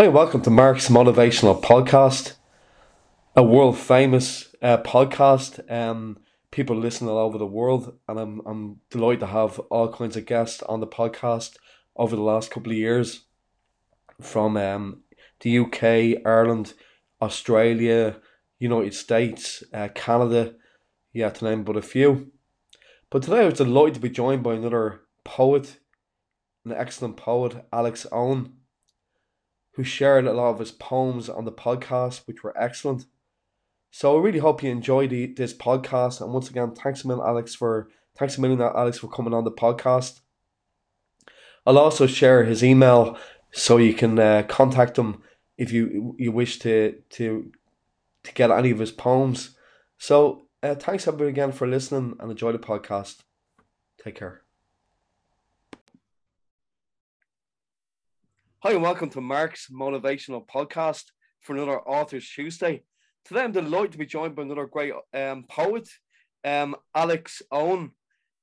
Hi, welcome to Mark's Motivational Podcast, a world famous uh, podcast. Um, people listen all over the world, and I'm I'm delighted to have all kinds of guests on the podcast over the last couple of years, from um, the UK, Ireland, Australia, United States, uh, Canada, yeah, to name but a few. But today I was delighted to be joined by another poet, an excellent poet, Alex Owen who shared a lot of his poems on the podcast, which were excellent. So I really hope you enjoyed the, this podcast. And once again, thanks a million, Alex, for thanks a million, Alex, for coming on the podcast. I'll also share his email so you can uh, contact him if you you wish to to to get any of his poems. So uh, thanks everybody again for listening and enjoy the podcast. Take care. Hi, and welcome to Mark's Motivational Podcast for another Authors Tuesday. Today, I'm delighted to be joined by another great um, poet, um, Alex Owen.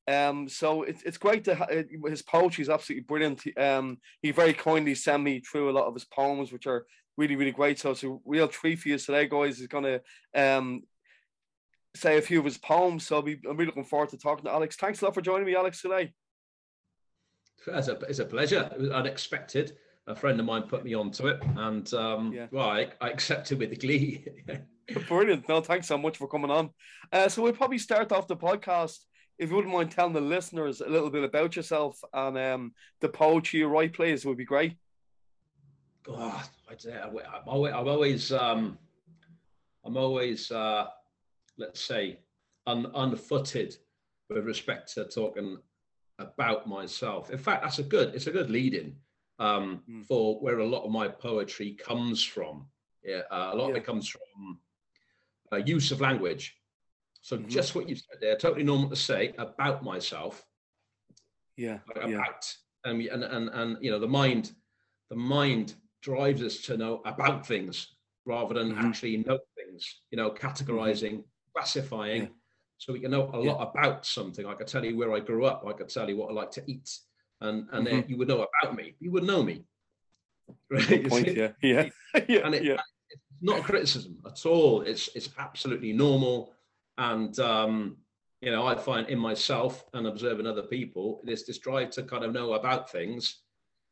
Um, so it's it's great to his poetry is absolutely brilliant. Um, he very kindly sent me through a lot of his poems, which are really really great. So it's a real treat for you today, guys. Is gonna um say a few of his poems. So I'll be, I'm really looking forward to talking to Alex. Thanks a lot for joining me, Alex, today. It's a, it's a pleasure. It was unexpected a friend of mine put me onto it, and um, yeah. well, I, I accepted with glee. Brilliant! No, thanks so much for coming on. Uh, so we'll probably start off the podcast. If you wouldn't mind telling the listeners a little bit about yourself and um, the poetry you write, please, would be great. Oh, I'm always, I'm always, um, I'm always, uh, let's say, un, unfooted with respect to talking about myself. In fact, that's a good, it's a good lead in um, mm. for where a lot of my poetry comes from. Yeah, uh, a lot yeah. of it comes from uh, use of language. So mm-hmm. just what you said there, totally normal to say about myself. Yeah. Like yeah. About and, and and and you know the mind, the mind drives us to know about things rather than mm-hmm. actually know things. You know, categorizing, mm-hmm. classifying. Yeah. So we can know a lot about something. I could tell you where I grew up. I could tell you what I like to eat and and mm-hmm. you would know about me. You would know me. Right? Point, yeah, yeah, yeah. And it, yeah. it's not a criticism at all. It's it's absolutely normal, and um, you know I find in myself and observing other people this this drive to kind of know about things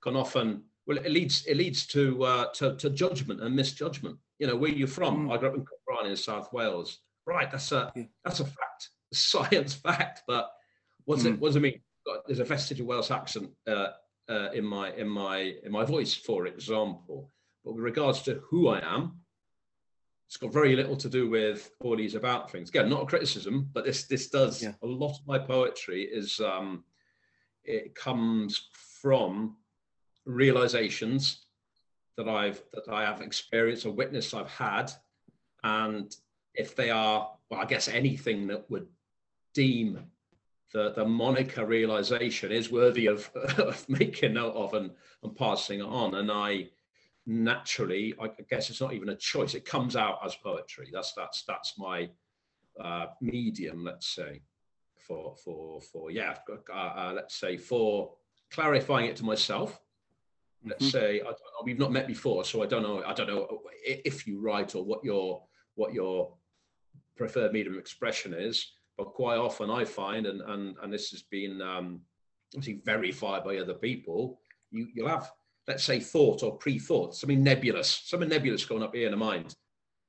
can often well it leads it leads to uh, to, to judgment and misjudgment. You know where you're from. Mm. I grew up in Cwmbran in South Wales. Right, that's a yeah. that's a fact, a science fact. But what's mm. it? What does it mean? Got there's a vestige of Welsh accent uh, uh, in my in my in my voice, for example. But with regards to who I am, it's got very little to do with all these about things. Again, not a criticism, but this this does yeah. a lot of my poetry is um, it comes from realizations that I've that I have experienced or witnessed I've had, and if they are, well, I guess anything that would deem the, the moniker realization is worthy of, of making note of and, and passing on. And I naturally, I guess it's not even a choice. It comes out as poetry. That's that's that's my uh, medium, let's say, for for for yeah, uh, uh, let's say for clarifying it to myself. Let's mm-hmm. say I, we've not met before, so I don't know. I don't know if you write or what your what your preferred medium of expression is but quite often I find, and and and this has been um, obviously verified by other people, you you'll have let's say thought or pre-thought, something nebulous, something nebulous going up here in the mind,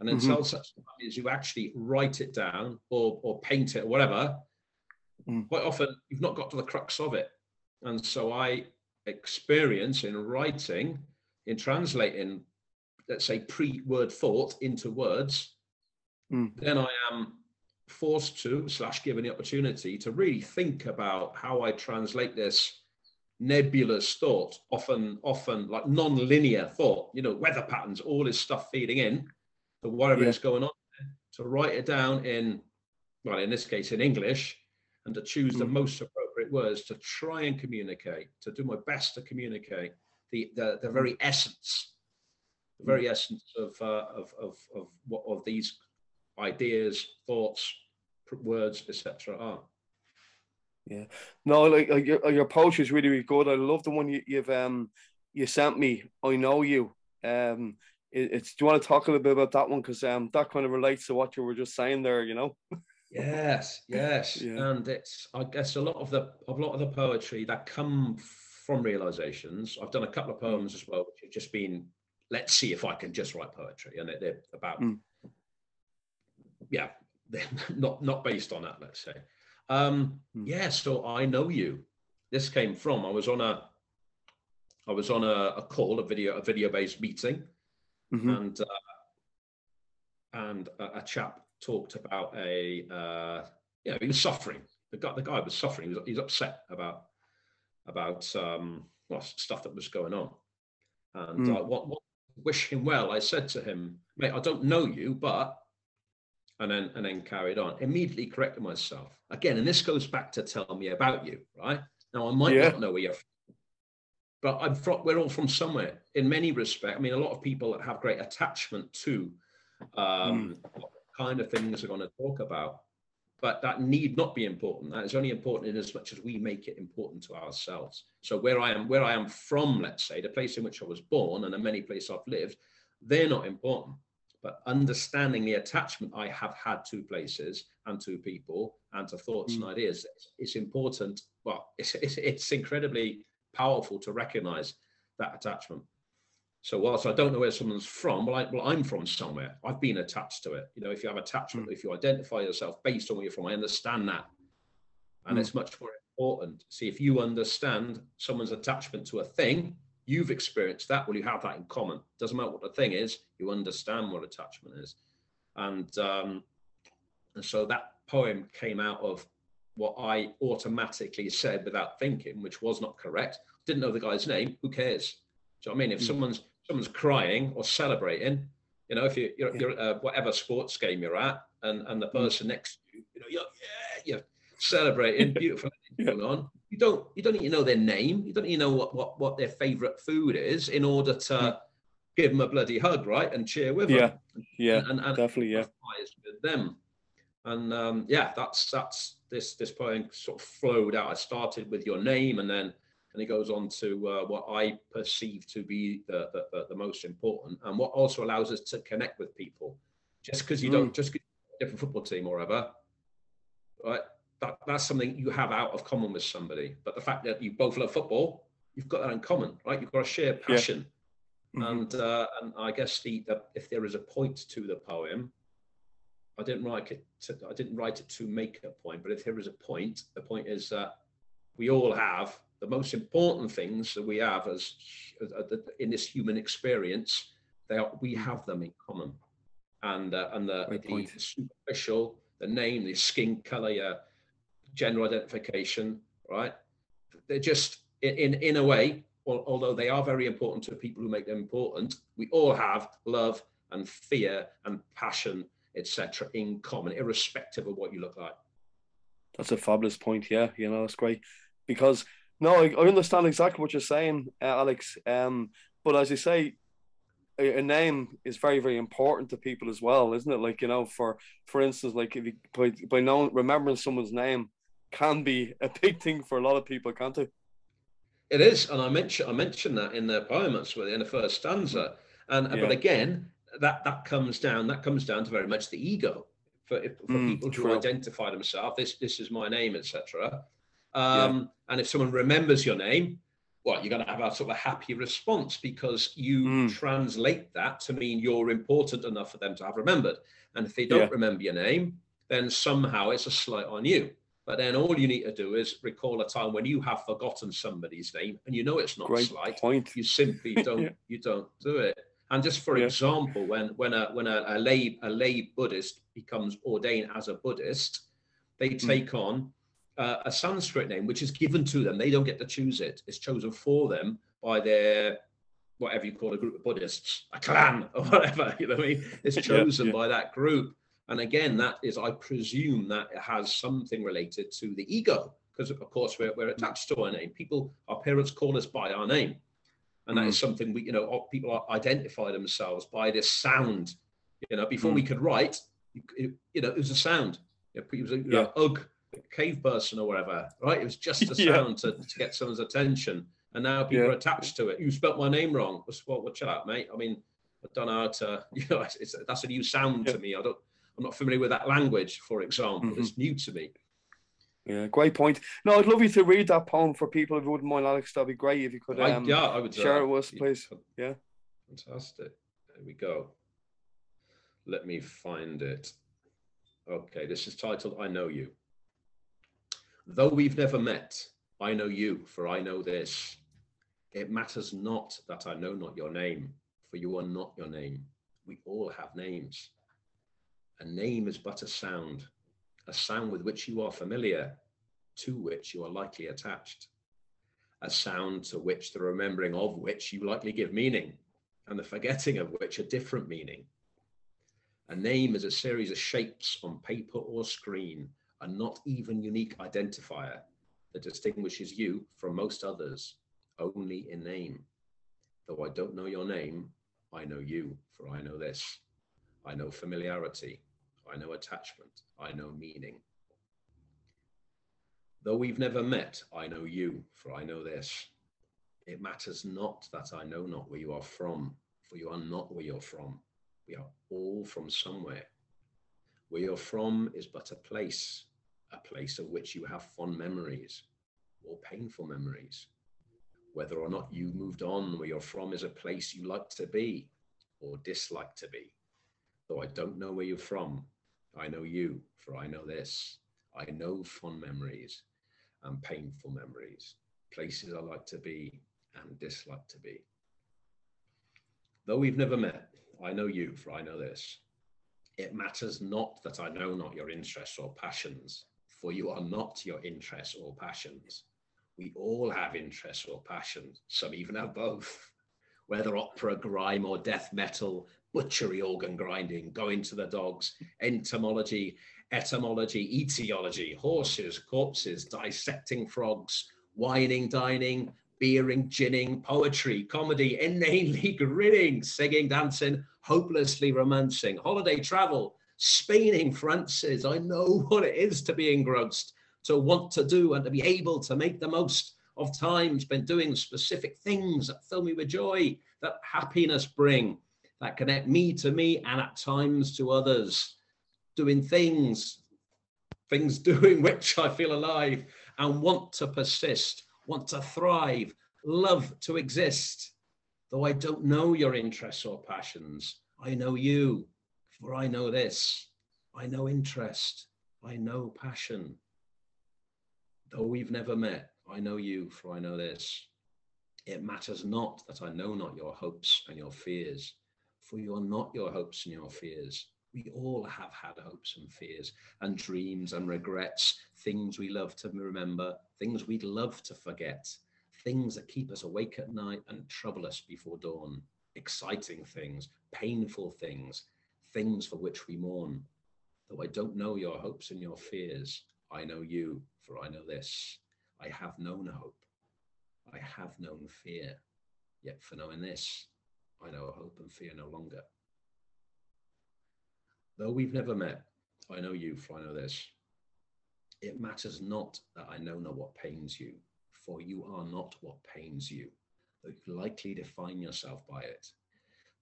and then mm-hmm. such as you actually write it down or or paint it or whatever. Mm. Quite often you've not got to the crux of it, and so I experience in writing, in translating, let's say pre-word thought into words. Mm. Then I am forced to slash given the opportunity to really think about how I translate this nebulous thought, often often like non-linear thought, you know, weather patterns, all this stuff feeding in to whatever yeah. is going on, to write it down in, well, in this case in English, and to choose mm. the most appropriate words to try and communicate, to do my best to communicate the the, the very essence, the very essence of uh, of of of what of these ideas, thoughts, words, etc. are. Yeah, no, like, like your, your poetry is really, really good. I love the one you, you've um you sent me. I know you. Um, it, it's. Do you want to talk a little bit about that one because um, that kind of relates to what you were just saying there. You know. yes, yes, yeah. and it's. I guess a lot of the a lot of the poetry that come from realizations. I've done a couple of hmm. poems as well, which have just been. Let's see if I can just write poetry, and they're about. Mm. Yeah, not not based on that. Let's say. Um, mm. Yeah, so I know you. This came from. I was on a I was on a, a call, a video, a video-based meeting, mm-hmm. and uh, and a, a, chap talked about a, uh, you know, he was suffering. The guy, the guy was suffering. He was, he was upset about about um, well, stuff that was going on, and mm. uh, what, what wish him well. I said to him, mate, I don't know you, but and then and then carried on. Immediately corrected myself again, and this goes back to tell me about you, right? Now I might yeah. not know where you're from, but I'm from, we're all from somewhere in many respects. I mean, a lot of people that have great attachment to um, mm. what kind of things are going to talk about, but that need not be important. That is only important in as much as we make it important to ourselves. So where I am, where I am from, let's say, the place in which I was born and the many places I've lived, they're not important. But understanding the attachment I have had to places and to people and to thoughts mm. and ideas, it's, it's important. Well, it's, it's, it's incredibly powerful to recognize that attachment. So whilst I don't know where someone's from, well, I, well, I'm from somewhere. I've been attached to it. You know, if you have attachment, mm. if you identify yourself based on where you're from, I understand that, and mm. it's much more important. See, if you understand someone's attachment to a thing, you've experienced that. Well, you have that in common. Doesn't matter what the thing is, you understand what attachment is, and um, and so that poem came out of what I automatically said without thinking, which was not correct. Didn't know the guy's name. Who cares? Do you know I mean? If mm. someone's someone's crying or celebrating, you know, if you, you're, you're uh, whatever sports game you're at, and and the hmm. person next to you, you know, you're yeah, you're celebrating, beautiful yeah. going on. You don't you don't need to know their name. You don't need to know what what what their favorite food is in order to. Mm. Give them a bloody hug, right, and cheer with yeah. them. Yeah, and, and, and definitely, yeah. With them, and um, yeah, that's that's this this poem sort of flowed out. I started with your name, and then and it goes on to uh, what I perceive to be the, the, the most important, and what also allows us to connect with people. Just because you mm. don't just different football team or whatever, right? That, that's something you have out of common with somebody. But the fact that you both love football, you've got that in common, right? You've got a shared passion. Yeah. Mm-hmm. And uh, and I guess the, the if there is a point to the poem, I didn't write it. To, I didn't write it to make a point, but if there is a point, the point is that we all have the most important things that we have as, as, in this human experience. They are, we have them in common, and uh, and the, the, superficial, the name, the skin color, your general identification, right? They're just in in a way. Although they are very important to people who make them important, we all have love and fear and passion etc., in common, irrespective of what you look like. That's a fabulous point. Yeah, you know, that's great because no, I, I understand exactly what you're saying, uh, Alex. Um, but as you say, a, a, name is very, very important to people as well, isn't it? Like you know, for for instance, like if you by, by knowing remembering someone's name can be a big thing for a lot of people, can't it? It is, and I mentioned I mentioned that in the poem, in the first stanza. And yeah. but again, that that comes down that comes down to very much the ego for, for mm, people true. identify themselves. This this is my name, etc. Um, yeah. And if someone remembers your name, well, you're going to have a sort of a happy response because you mm. translate that to mean you're important enough for them to have remembered. And if they don't yeah. remember your name, then somehow it's a slight on you. But then all you need to do is recall a time when you have forgotten somebody's name and you know it's not Great slight. Point. You simply don't yeah. you don't do it. And just for yeah. example, when when a when a, a, lay a lay Buddhist becomes ordained as a Buddhist, they hmm. take mm. on uh, a Sanskrit name, which is given to them. They don't get to choose it. It's chosen for them by their whatever you call a group of Buddhists, a clan or whatever. You know what I mean? It's chosen yeah, yeah. by that group. And again, that is, I presume that it has something related to the ego, because of course we're, we're attached to our name. People, our parents call us by our name and that is mm. something we you know people identify themselves by this sound you know before mm. we could write you, you, know it was a sound it was a you know, ugh cave person or whatever right it was just a sound yeah. to, to get someone's attention and now people Yeah. are attached to it. You spelt my name wrong. What? What chill out, mate? I mean, I don't know how to. You know, it's, it's, that's a new sound Yeah. to me. I don't. I'm not familiar with that language, for example. Mhm. It's new to me. Yeah, great point. No, I'd love you to read that poem for people if you wouldn't mind, Alex. That'd be great if you could. I, Um, yeah, I would share uh, it with us, please. Yeah. Fantastic. There we go. Let me find it. Okay, this is titled I Know You. Though we've never met, I know you, for I know this. It matters not that I know not your name, for you are not your name. We all have names. A name is but a sound, a sound with which you are familiar, to which you are likely attached, a sound to which the remembering of which you likely give meaning, and the forgetting of which a different meaning. A name is a series of shapes on paper or screen, a not even unique identifier that distinguishes you from most others, only in name. Though I don't know your name, I know you, for I know this. I know familiarity. I know attachment. I know meaning. Though we've never met, I know you, for I know this. It matters not that I know not where you are from, for you are not where you're from. We are all from somewhere. Where you're from is but a place, a place of which you have fond memories or painful memories. Whether or not you moved on where you're from is a place you like to be or dislike to be. Though I don't know where you're from, I know you, for I know this. I know fond memories and painful memories, places I like to be and dislike to be. Though we've never met, I know you, for I know this. It matters not that I know not your interests or passions, for you are not your interests or passions. We all have interests or passions, some even have both. Whether opera, grime, or death metal, butchery, organ grinding, going to the dogs, entomology, etymology, etiology, horses, corpses, dissecting frogs, whining, dining, beering, ginning, poetry, comedy, inanely grinning, singing, dancing, hopelessly romancing, holiday travel, spaining Frances. I know what it is to be engrossed, to want to do and to be able to make the most of time spent doing specific things that fill me with joy, that happiness bring, that connect me to me and at times to others doing things, things doing which I feel alive and want to persist, want to thrive, love to exist. Though I don't know your interests or passions, I know you, for I know this. I know interest, I know passion. Though we've never met, I know you, for I know this. It matters not that I know not your hopes and your fears, for you are not your hopes and your fears. We all have had hopes and fears and dreams and regrets, things we love to remember, things we'd love to forget, things that keep us awake at night and trouble us before dawn, exciting things, painful things, things for which we mourn. Though I don't know your hopes and your fears, I know you, for I know this. I have known hope. I have known fear. Yet for knowing this, I know hope and fear no longer. Though we've never met, I know you, for I know this. It matters not that I know not what pains you, for you are not what pains you, though you likely define yourself by it,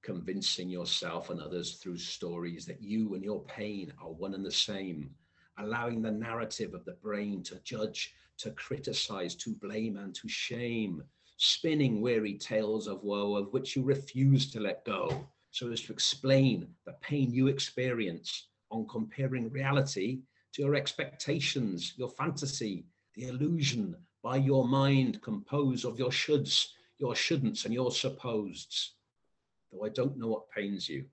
convincing yourself and others through stories that you and your pain are one and the same, allowing the narrative of the brain to judge, to criticize, to blame, and to shame, spinning weary tales of woe of which you refuse to let go, so as to explain the pain you experience on comparing reality to your expectations, your fantasy, the illusion by your mind composed of your shoulds, your shouldn'ts, and your supposeds. Though I don't know what pains you,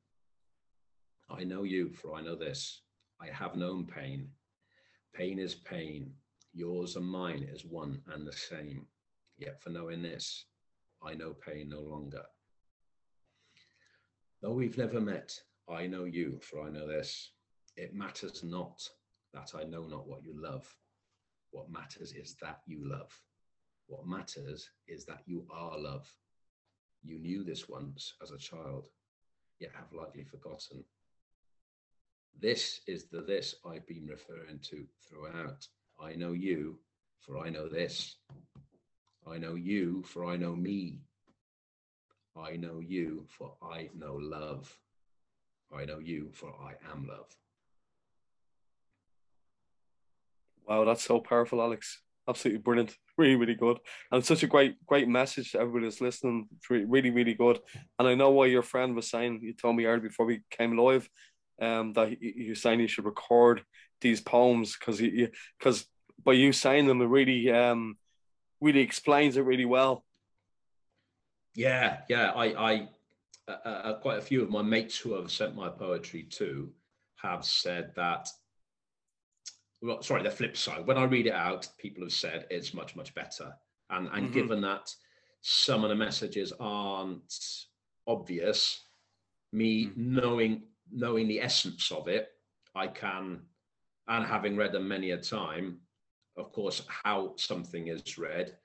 I know you, for I know this. I have known pain. Pain is pain. Yours and mine is one and the same. Yet for knowing this, I know pain no longer. Though we've never met, I know you, for I know this. It matters not that I know not what you love. What matters is that you love. What matters is that you are love. You knew this once as a child, yet have likely forgotten. This is the this I've been referring to throughout. I know you, for I know this. I know you, for I know me. I know you, for I know love. I know you, for I am love. Wow, that's so powerful, Alex. Absolutely brilliant. Really, really good. And such a great, great message to everybody that's listening. It's really, really good. And I know why your friend was saying, you told me earlier before we came live, um, that you're saying you should record these poems because you, because by you saying them, it really, um, really explains it really well. Yeah, yeah. I, I, uh, uh, quite a few of my mates who have sent my poetry to have said that well, sorry, the flip side. When I read it out, people have said it's much, much better. And and mm-hmm. given that some of the messages aren't obvious, me mm-hmm. knowing knowing the essence of it, I can, and having read them many a time, of course, how something is read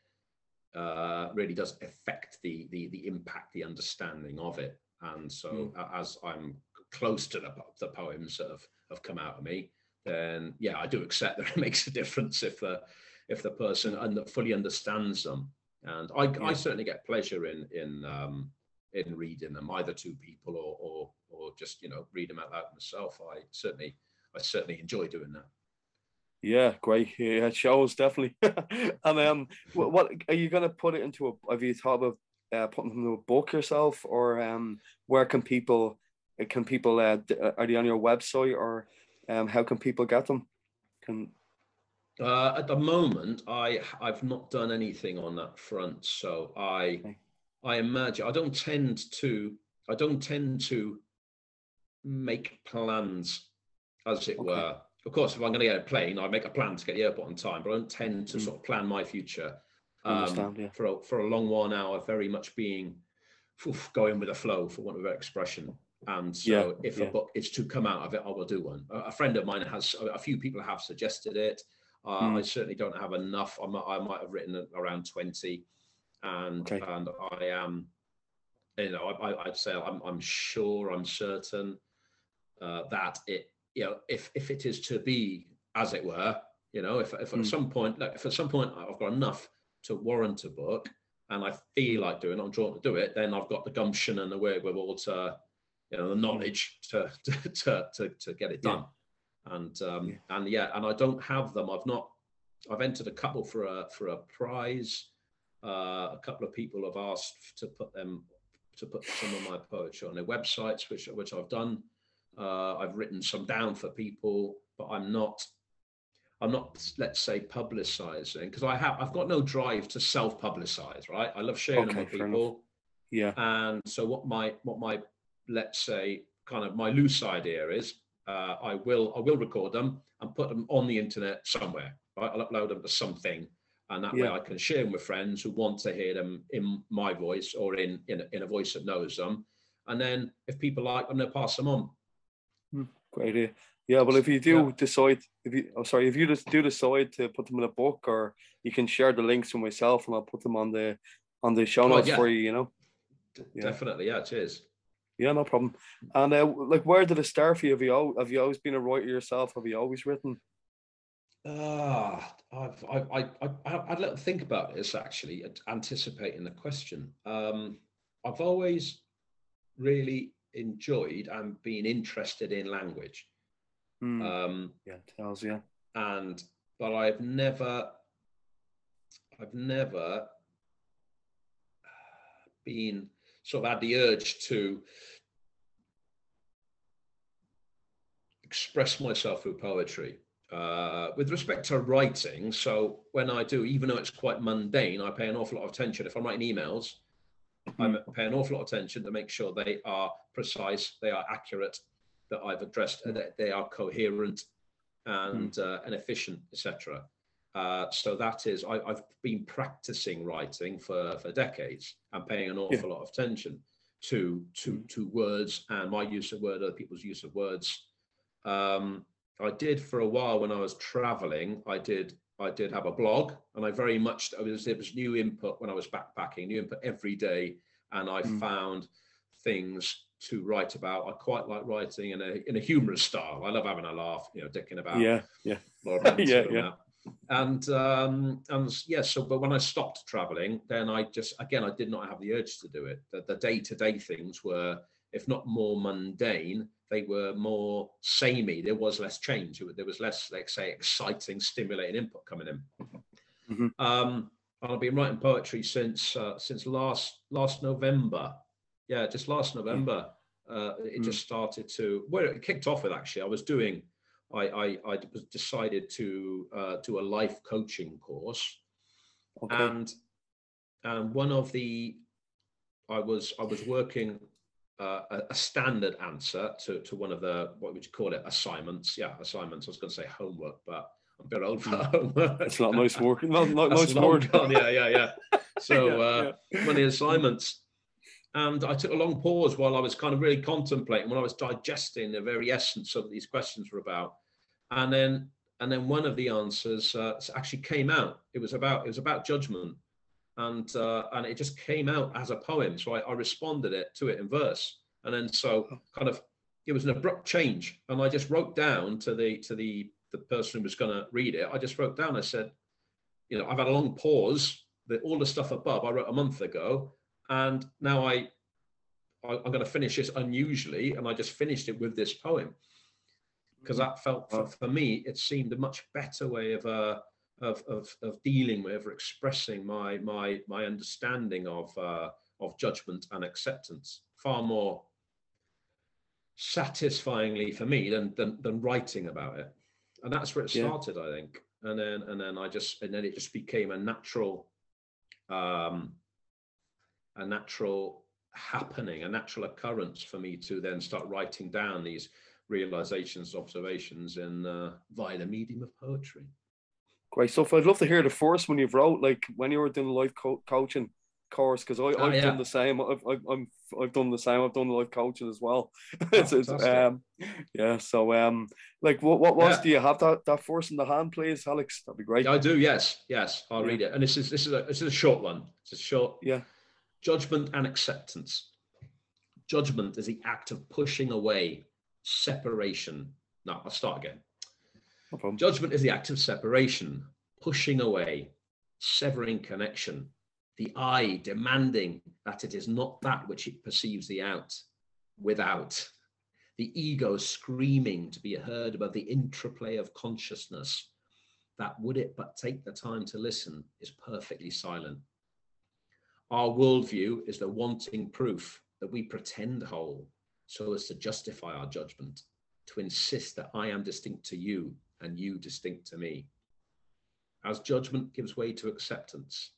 uh, really does affect the, the the impact, the understanding of it. And so, mm. as I'm close to the, the poems that have, have come out of me, then yeah, I do accept that it makes a difference if the if the person un- fully understands them. And I, yeah. I certainly get pleasure in in um, in reading them, either to people or or or just you know read them out loud myself. I certainly I certainly enjoy doing that. Yeah, great. Yeah, it shows definitely. and um, what, what, are you going to put it into a? Have you thought of uh, putting them into a book yourself, or um, where can people can people uh, are they on your website or um, how can people get them? Can uh, at the moment, I I've not done anything on that front, so I okay. I imagine I don't tend to I don't tend to make plans, as it okay. were. Of course, if I'm going to get a plane, I make a plan to get the airport on time, but I don't tend to mm. sort of plan my future. Um, yeah. For a, for a long while now, I've very much been oof, going with the flow, for want of an expression. And so, yeah, if yeah. a book is to come out of it, I will do one. A, friend of mine has, a few people have suggested it. Uh, mm. I certainly don't have enough. I might, I might have written around 20. And, okay. and I am, you know, I, would say I'm, I'm sure, I'm certain uh, that it, you know, if, if it is to be, as it were, you know, if, if mm. at some point, like if at some point I've got enough to warrant a book and I feel like doing it, I'm drawn to do it, then I've got the gumption and the wherewithal to, you know the knowledge to to to, to, to get it done yeah. and um yeah. and yeah and i don't have them i've not i've entered a couple for a for a prize uh, a couple of people have asked to put them to put some of my poetry on their websites which which i've done uh, i've written some down for people but i'm not i'm not let's say publicizing because i have i've got no drive to self publicize right i love sharing okay, them with people yeah and so what my what my let's say, kind of my loose idea is uh, I will I will record them and put them on the internet somewhere. Right? I'll upload them to something, and that yeah. way I can share them with friends who want to hear them in my voice or in in a, in a voice that knows them. And then if people like them, they'll pass them on. Great idea. Yeah, well, if you do yeah. decide, if you, oh, sorry, if you just do decide to put them in a book, or you can share the links with myself, and I'll put them on the on the show notes yeah. for you. You know. Yeah. Definitely, yeah. Cheers. Yeah, no problem. And uh, like, where did it start for you? Have you have you always been a writer yourself? Have you always written? Ah, uh, I've, I, I, I, I'd let think about this actually, anticipating the question. Um, I've always really enjoyed and been interested in language. Mm. Um, yeah, tells you. And but I've never, I've never been sort of had the urge to express myself through poetry. Uh, with respect to writing, so when I do, even though it's quite mundane, I pay an awful lot of attention. If I'm writing emails, I hmm. pay an awful lot of attention to make sure they are precise, they are accurate, that I've addressed, that they are coherent and mm. uh, and efficient, etc. Uh, so that is, I, have been practicing writing for, for decades and paying an awful yeah. lot of attention to, to, to words and my use of words, other people's use of words. Um, I did for a while when I was traveling, I did I did have a blog and I very much, it was, it was new input when I was backpacking, new input every day. And I mm. found things to write about. I quite like writing in a in a humorous style. I love having a laugh, you know, dicking about. Yeah, yeah, yeah, yeah. and um, and yes, yeah, so but when I stopped traveling, then I just again I did not have the urge to do it. The day to day things were, if not more mundane, they were more samey. There was less change. There was less, let's say, exciting, stimulating input coming in. Mm-hmm. Um, I've been writing poetry since uh, since last last November. Yeah, just last November. Uh, it mm. just started to. Well, it kicked off with actually. I was doing. I I, I decided to uh, do a life coaching course, okay. and and one of the I was I was working uh, a, a, standard answer to, to one of the what would you call it assignments. Yeah assignments. I was going to say homework but i'm a bit old for mm. homework. It's not nice work not, not nice word yeah yeah yeah. So yeah, uh, yeah. many assignments. And i took a long pause while i was kind of really contemplating when i was digesting the very essence of these questions were about. And then and then one of the answers uh, actually came out. It was about it was about judgment and uh, and it just came out as a poem. So I, I, responded it to it in verse, and then so kind of it was an abrupt change, and I just wrote down to the to the the person who was going to read it. I just wrote down. I said, you know, I've had a long pause. That all the stuff above I wrote a month ago, and now I, I am going to finish this unusually, and I just finished it with this poem because that felt for, for me it seemed a much better way of uh, of, of, of dealing with or expressing my my my understanding of uh, of judgment and acceptance. Far more satisfyingly for me than, than than writing about it. And that's where it started yeah. i think. And then and then i just and then it just became a natural um a natural happening a natural occurrence for me to then start writing down these realizations observations in uh, via the medium of poetry Great stuff. I'd love to hear the first one you've wrote, like when you were doing the life co- coaching course, because I've oh, yeah. done the same. I've, I've, I'm, I've done the same. I've done life coaching as well. Oh, it's, um, yeah. So, um, like, what, what was? Yeah. Do you have that that first in the hand, please, Alex? That'd be great. I do. Yes, yes. I'll yeah. read it. And this is this is a this is a short one. It's a short. Yeah. Judgment and acceptance. Judgment is the act of pushing away separation. Now I'll start again. No Judgment is the act of separation, pushing away, severing connection, the I demanding that it is not that which it perceives the out without, the ego screaming to be heard above the interplay of consciousness. That would it but take the time to listen is perfectly silent. Our worldview is the wanting proof that we pretend whole so as to justify our judgment, to insist that I am distinct to you and you distinct to me. As judgment gives way to acceptance,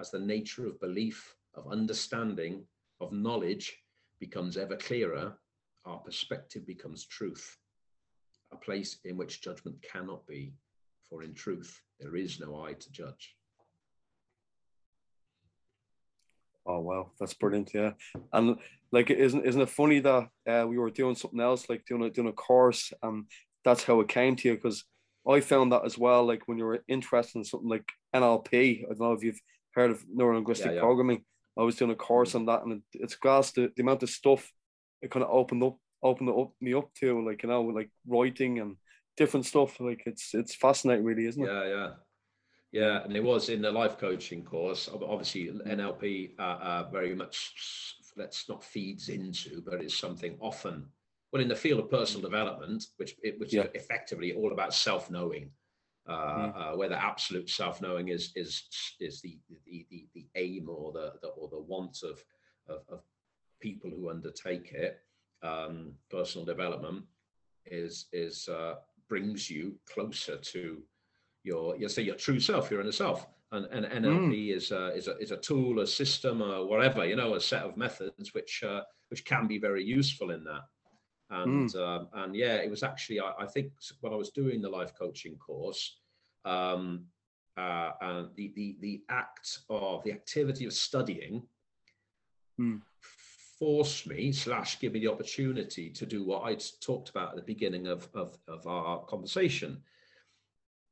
as the nature of belief, of understanding, of knowledge becomes ever clearer, our perspective becomes truth, a place in which judgment cannot be, for in truth there is no I to judge. Oh wow, that's brilliant! Yeah, and like, isn't isn't it funny that uh, we were doing something else, like doing a doing a course, and that's how it came to you? Because I found that as well. Like when you're interested in something like NLP, I don't know if you've heard of neuro linguistic yeah, yeah. programming. I was doing a course on that, and it's gas the, the amount of stuff it kind of opened up, opened up me up to, like you know, like writing and different stuff. Like it's it's fascinating, really, isn't it? Yeah, yeah, yeah. And it was in the life coaching course. Obviously, NLP uh, uh, very much let's not feeds into, but it's something often well, in the field of personal development, which which yeah. is effectively all about self-knowing, uh, mm. uh, whether absolute self-knowing is is is the the, the, the aim or the, the, or the want of, of, of people who undertake it. Um, personal development is is uh, brings you closer to your you say your true self, your inner self. And, and NLP mm. is, a, is, a, is a tool, a system, or whatever, you know, a set of methods which uh, which can be very useful in that and mm. um, and yeah, it was actually I, I, think when I was doing the life coaching course, um, uh, and the the the act of the activity of studying mm. forced me slash give me the opportunity to do what I talked about at the beginning of of, of our conversation.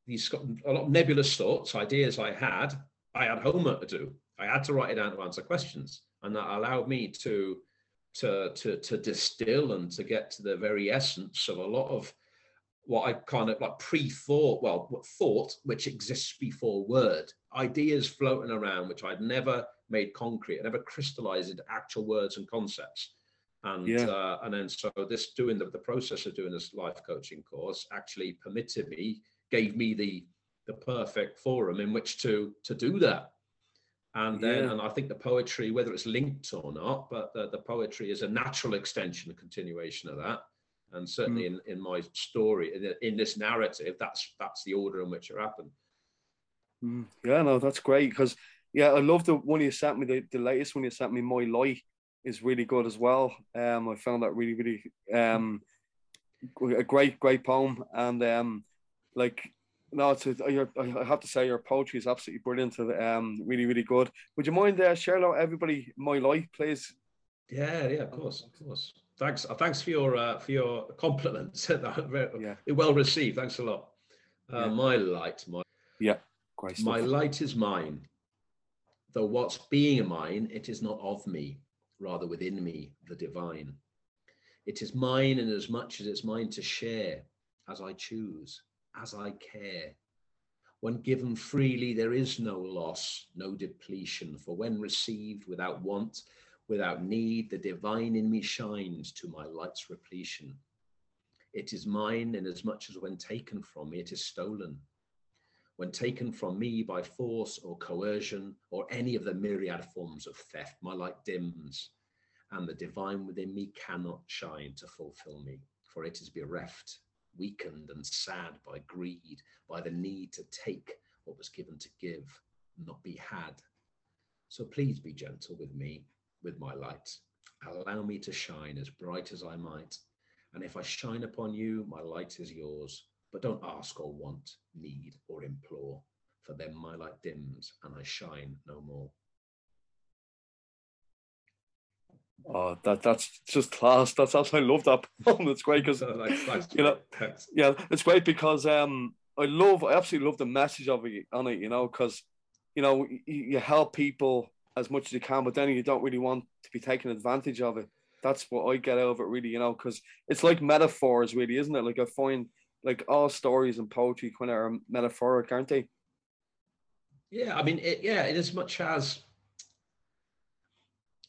These a lot of nebulous thoughts, ideas I had, I had homework to do. I had to write it down to answer questions, and that allowed me to to, to, to distill and to get to the very essence of a lot of what I kind of like pre-thought, well, thought which exists before word, ideas floating around which I'd never made concrete, I never crystallized into actual words and concepts. And yeah. uh, and then so this doing the, the process of doing this life coaching course actually permitted me, gave me the the perfect forum in which to to do that. And then, yeah. and I think the poetry, whether it's linked or not, but the, the poetry is a natural extension, a continuation of that and certainly mm. in, in my story in, in, this narrative that's that's the order in which it happened mm. yeah no that's great because yeah i love the one you sent me the, the latest one you sent me my light is really good as well um i found that really really um a great great poem and um like no, it's a, I have to say your poetry is absolutely brilliant. Um, really, really good. Would you mind uh, sharing out everybody my life, please? Yeah, yeah, of course, of course thanks. Uh, thanks for your uh, for your compliments. yeah. Well received. Thanks a lot. Uh, yeah. My light, my yeah, Great my light is mine. Though what's being mine, it is not of me, rather within me, the divine. It is mine in as much as it's mine to share, as I choose, as I care. When given freely, there is no loss, no depletion, for when received without want, Without need, the divine in me shines to my light's repletion. It is mine inasmuch as when taken from me, it is stolen. When taken from me by force or coercion or any of the myriad forms of theft, my light dims, and the divine within me cannot shine to fulfill me, for it is bereft, weakened, and sad by greed, by the need to take what was given to give, not be had. So please be gentle with me with my light. Allow me to shine as bright as I might. And if I shine upon you, my light is yours. But don't ask or want, need or implore, for then my light dims and I shine no more. Oh, that that's just class. That's that's I love that poem. It's great because you know, yeah, it's great because um, I love, I absolutely love the message of it on it. You know, because you know, you, you help people as much as you can, but then you don't really want to be taken advantage of it. That's what I get out of it, really, you know, because it's like metaphors, really, isn't it? Like I find like all stories and poetry kind of are metaphoric, aren't they? Yeah, I mean, it, yeah, in as much as,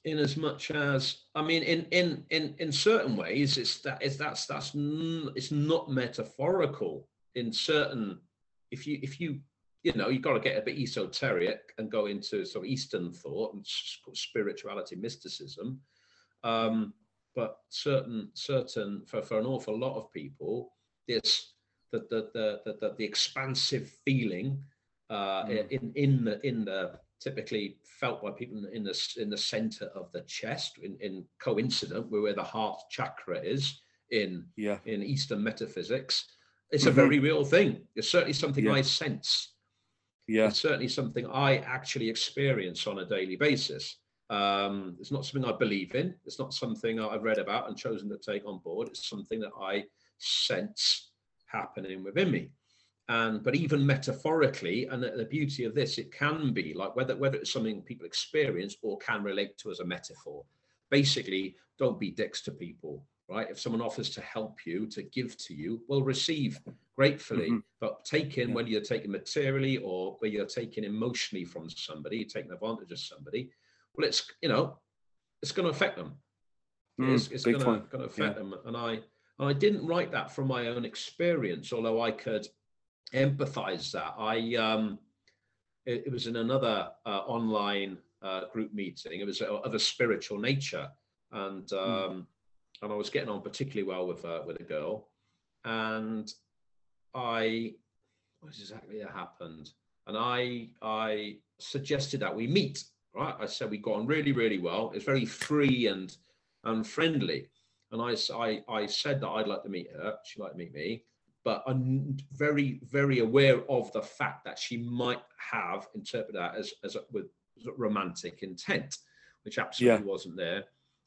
in as much as, I mean, in in in in certain ways, it's that it's that's that's it's not metaphorical in certain. If you if you you know, you've got to get a bit esoteric and go into sort of Eastern thought and spirituality, mysticism. Um, but certain, certain for, for an awful lot of people, this the the the the, the, the expansive feeling uh, mm. in in the in the typically felt by people in the in the center of the chest, in, in coincident with where the heart chakra is in yeah. in Eastern metaphysics. It's mm-hmm. a very real thing. It's certainly something yeah. I sense yeah. It's certainly something I actually experience on a daily basis. Um, it's not something I believe in. It's not something I've read about and chosen to take on board. It's something that I sense happening within me. And but even metaphorically, and the, beauty of this, it can be like whether whether it's something people experience or can relate to as a metaphor. Basically, don't be dicks to people right? If someone offers to help you, to give to you, well, receive gratefully, mm-hmm. but take in yeah. whether you're taking materially or whether you're taking emotionally from somebody, taking advantage of somebody. Well, it's you know, it's going to affect them. Mm, it's, it's going to going to affect yeah. them, and I and I didn't write that from my own experience, although I could empathize that. I um, it, it was in another uh, online uh, group meeting. It was of a spiritual nature, and mm. um, and I was getting on particularly well with uh, with a girl, and I what exactly that happened, and I I suggested that we meet. Right, I said we got on really really well. It's very free and and friendly, and I I I said that I'd like to meet her. She'd like to meet me, but I'm very very aware of the fact that she might have interpreted that as as a, with romantic intent, which absolutely yeah. wasn't there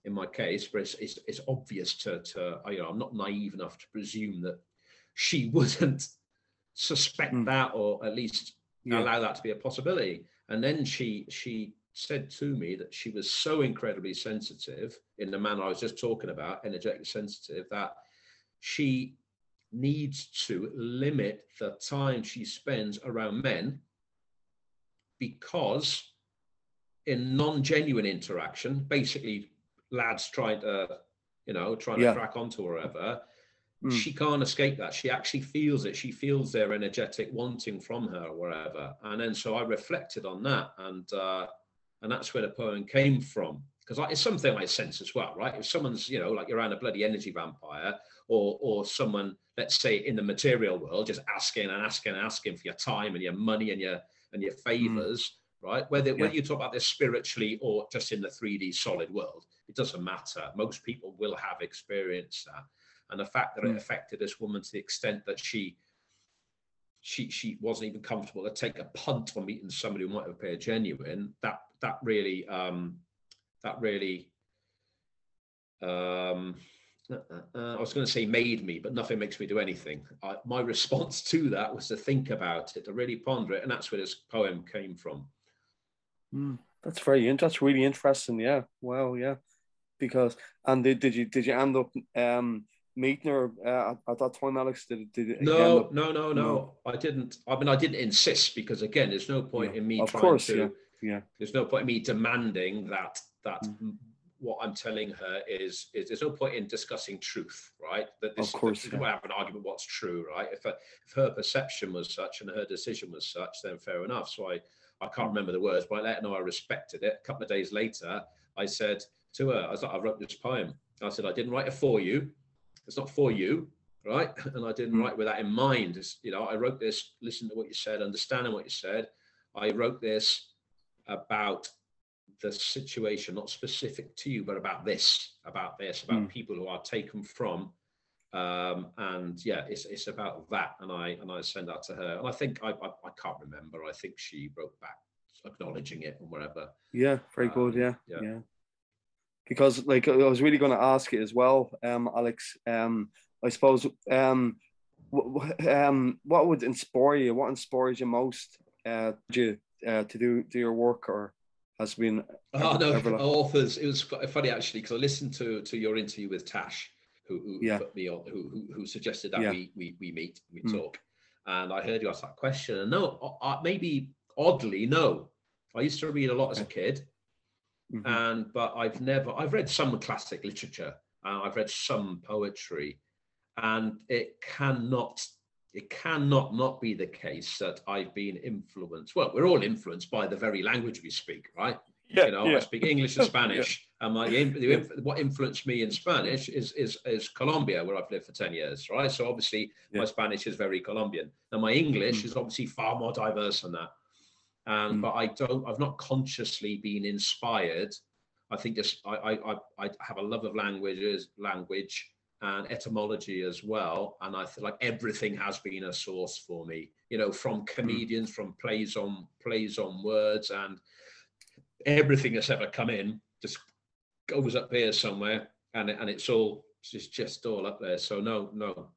in my case, but it's, it's, it's obvious to, to, you know, I'm not naive enough to presume that she wouldn't suspect mm. that or at least yeah. allow that to be a possibility. And then she, she said to me that she was so incredibly sensitive in the manner I was just talking about, energetically sensitive, that she needs to limit the time she spends around men because in non-genuine interaction, basically lads trying to, you know, trying Yeah. to crack onto her whatever, Mm. she can't escape that. She actually feels it. She feels their energetic wanting from her or whatever. And then so I reflected on that and uh and that's where the poem came from. Because it's something I sense as well, right? If someone's, you know, like you're around a bloody energy vampire, or or someone, let's say in the material world, just asking and asking and asking for your time and your money and your and your favors, right? Whether Yeah. whether you talk about this spiritually or just in the 3D solid world, it doesn't matter. Most people will have experienced that. And the fact that it Mm. affected this woman to the extent that she she she wasn't even comfortable to take a punt on meeting somebody who might appear genuine, that that really um that really um uh, uh, I was going to say made me, but nothing makes me do anything. I, my response to that was to think about it, to really ponder it, and that's where this poem came from. Mm, that's very in- that's really interesting. Yeah. Wow. Yeah. Because and did, did you did you end up um meeting her uh, at, at that time, Alex? Did did it No, up- no, no, no, no. I didn't. I mean, I didn't insist because again, there's no point Yeah, in me of trying course, to. yeah, yeah. There's no point in me demanding that that Mm. What I'm telling her is is there's no point in discussing truth, right? That this, Of course, this, yeah. we have an argument what's true, right? If, her- if her perception was such and her decision was such, then fair enough. So I I can't remember the words, but I let her know I respected it. A couple of days later, I said to her, I was like, I wrote this poem. I said, I didn't write it for you. It's not for you, right? And I didn't Mm. write with that in mind. It's, you know, I wrote this, listen to what you said, understanding what you said. I wrote this about the situation, not specific to you, but about this, about this, about Mm. people who are taken from. Um, and yeah, it's it's about that. And I and I send that to her. And I think I I, I can't remember. I think she wrote back acknowledging it and whatever. Yeah, very good. Um, Yeah, yeah. yeah. Because like I was really going to ask you as well, um, Alex. Um, I suppose um, w- um, what would inspire you? What inspires you most? Uh, you uh, to do do your work, or has been Oh no, ever authors. It was funny actually because I listened to to your interview with Tash, who who Yeah. put me on, who who, who suggested that Yeah. we we we meet, we Mm. talk, and I heard you ask that question. And no, uh, maybe oddly, no. I used to read a lot as a kid, Mhm. and but I've never. I've read some classic literature, and I've read some poetry, and it cannot. It cannot not be the case that I've been influenced. Well, we're all influenced by the very language we speak, right? yeah, you know, I speak English and Spanish. And my the, what influenced me in Spanish is is is Colombia, where I've lived for ten years, right? So obviously, my Spanish is very Colombian, and my English Mm. is obviously far more diverse than that. And Mm. but I don't, I've not consciously been inspired. I think this, I I I, I have a love of languages, language and etymology as well. And I feel like everything has been a source for me. You know, from comedians, from plays on plays on words, and everything that's ever come in just goes up here somewhere and and it's all it's just just all up there so no no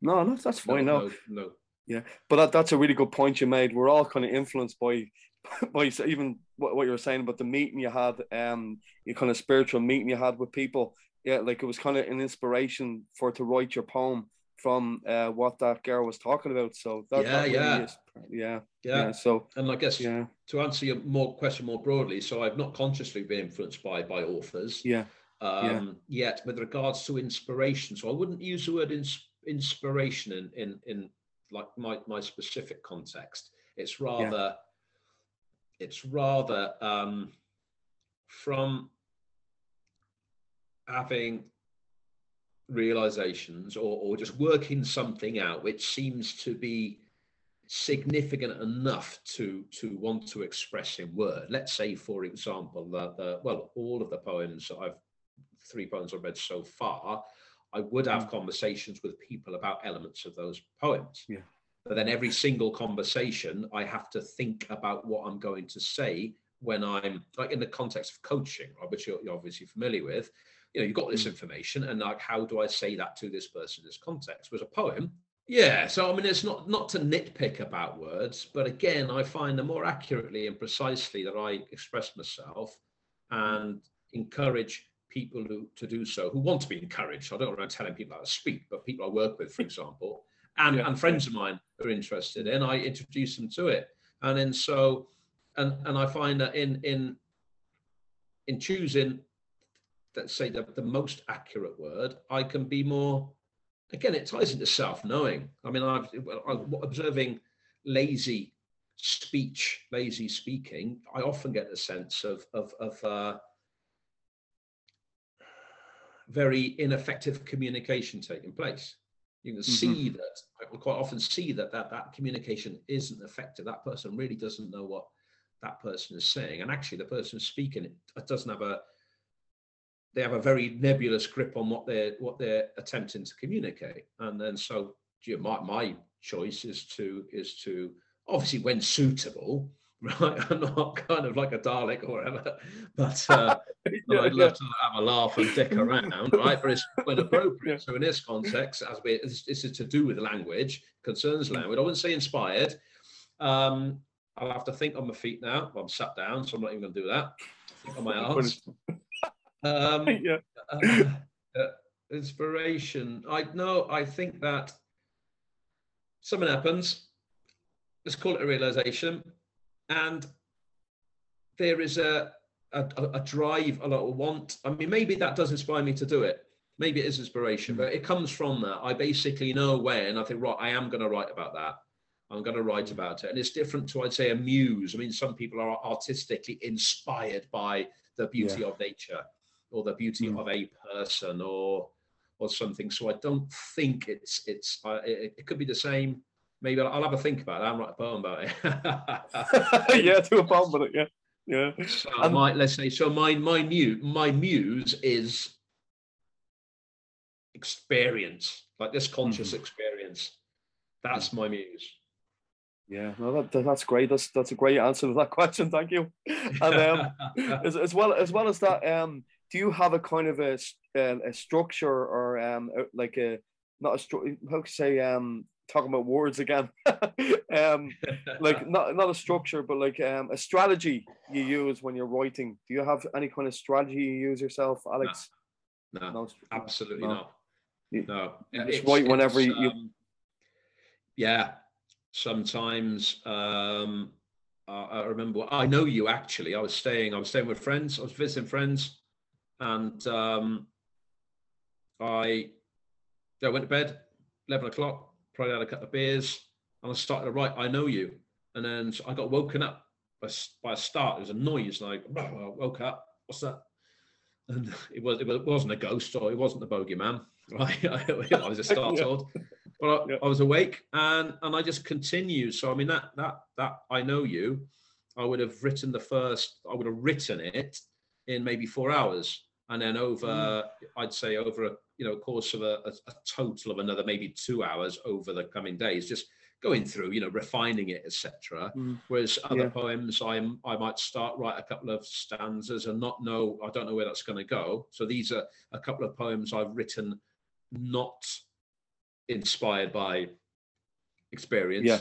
No, no, that's fine. No, no, no. but that, that's a really good point you made. We're all kind of influenced by, by even what, what you were saying about the meeting you had, um, your kind of spiritual meeting you had with people. Yeah, like it was kind of an inspiration for to write your poem from uh, what that girl was talking about. So that, Yeah, that really yeah. is, yeah, yeah. yeah. So and i guess yeah, to answer your more question more broadly so i've not consciously been influenced by by authors yeah, um yet with regards to inspiration so i wouldn't use the word ins- inspiration in in in like my my specific context it's rather it's rather um from having realizations or, or just working something out which seems to be significant enough to to want to express in word. Let's say for example the, the well all of the poems i've three poems i've read so far i would have mm. conversations with people about elements of those poems. Yeah. but then every single conversation i have to think about what i'm going to say when i'm like in the context of coaching right, which you're, you're obviously familiar with you know you've got this Mm. information and like how do i say that to this person in this context was a poem yeah so i mean it's not not to nitpick about words but again i find the more accurately and precisely that i express myself and encourage people who, to do so who want to be encouraged. I don't want to telling people how to speak, but people I work with, for example, and, yeah. and friends of mine are interested in, I introduce them to it. And then so, and, and I find that in, in, in choosing, let's say the, the most accurate word, I can be more, again, it ties into self-knowing. I mean, I've, I'm observing lazy speech, lazy speaking, I often get the sense of, of, of uh, very ineffective communication taking place. You can see mm-hmm. that I quite often see that, that that communication isn't effective. That person really doesn't know what that person is saying. And actually the person speaking doesn't have a they have a very nebulous grip on what they're what they're attempting to communicate. And then so my, my choice is to is to obviously when suitable, right? I'm not kind of like a Dalek or whatever, but, uh, yeah, I'd love yeah. to have a laugh and dick around, right? But it's when appropriate. Yeah. So in this context, as we this, this, is to do with language, concerns mm. language. I wouldn't say inspired. Um, I'll have to think on my feet now. Well, I'm sat down, so I'm not even going to do that. Think on my arms. Um, yeah. Uh, uh, inspiration. I know. I think that something happens let's call it a realization. And there is a, a, a drive, a lot of want. I mean, maybe that does inspire me to do it. Maybe it is inspiration, but it comes from that. I basically know when I think, right, I am going to write about that. I'm going to write about it. And it's different to, I'd say, a muse. I mean, some people are artistically inspired by the beauty yeah. of nature or the beauty mm. of a person or or something. So I don't think it's it's uh, it, it, could be the same maybe I'll, I'll have a think about it. I'll write a poem about it. yeah, do a poem about it. Yeah. Yeah. So um, my, let's say so. My my muse my muse is experience, like this conscious mm-hmm. experience. That's my muse. Yeah, no, that, that's great. That's that's a great answer to that question. Thank you. And um, as, as well as well as that, um, do you have a kind of a a, a structure or um like a not a structure? How to say um talking about words again. um, like not not a structure, but like um, a strategy you use when you're writing. Do you have any kind of strategy you use yourself, Alex? No, no, no absolutely no. not. No, you just write whenever you. Um, yeah, sometimes um, I, I remember. I know you actually. I was staying. I was staying with friends. I was visiting friends, and um, I, I went to bed eleven o'clock probably had a couple of beers, and I started to write "I Know You," and then I got woken up by, by a start. There was a noise, like I woke up. What's that? And it was it wasn't a ghost or it wasn't the bogeyman, right? I was just startled, yeah. but I, yeah. I, was awake and and I just continued. So I mean that that that "I Know You," I would have written the first. I would have written it in maybe four hours, and then over mm. I'd say over a you know course of a, a, a, total of another maybe two hours over the coming days just going through you know refining it etc mm. whereas other yeah. poems i'm i might start write a couple of stanzas and not know i don't know where that's going to go so these are a couple of poems i've written not inspired by experience yeah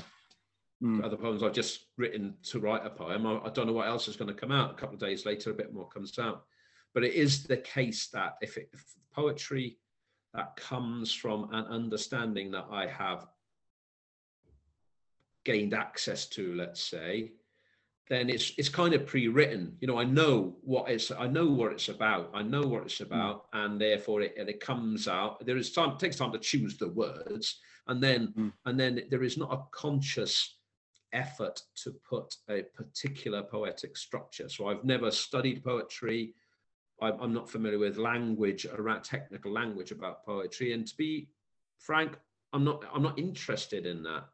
mm. other poems i've just written to write a poem I, I don't know what else is going to come out a couple of days later a bit more comes out but it is the case that if, it, if poetry that comes from an understanding that I have gained access to, let's say, then it's it's kind of pre-written. You know, I know what it's I know what it's about. I know what it's hmm. about, mm. and therefore it, and it comes out. There is time, it takes time to choose the words, and then mm. and then there is not a conscious effort to put a particular poetic structure. So I've never studied poetry. I'm not familiar with language around technical language about poetry. And to be frank, I'm not I'm not interested in that.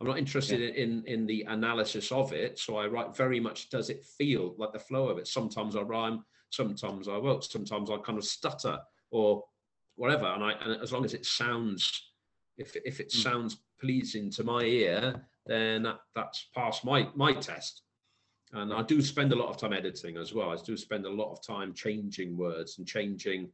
I'm not interested yeah. in, in the analysis of it. So I write very much does it feel like the flow of it. Sometimes I rhyme, sometimes I won't, sometimes I kind of stutter or whatever. And I and as long as it sounds if if it mm. sounds pleasing to my ear, then that, that's passed my my test. And I do spend a lot of time editing as well. I do spend a lot of time changing words and changing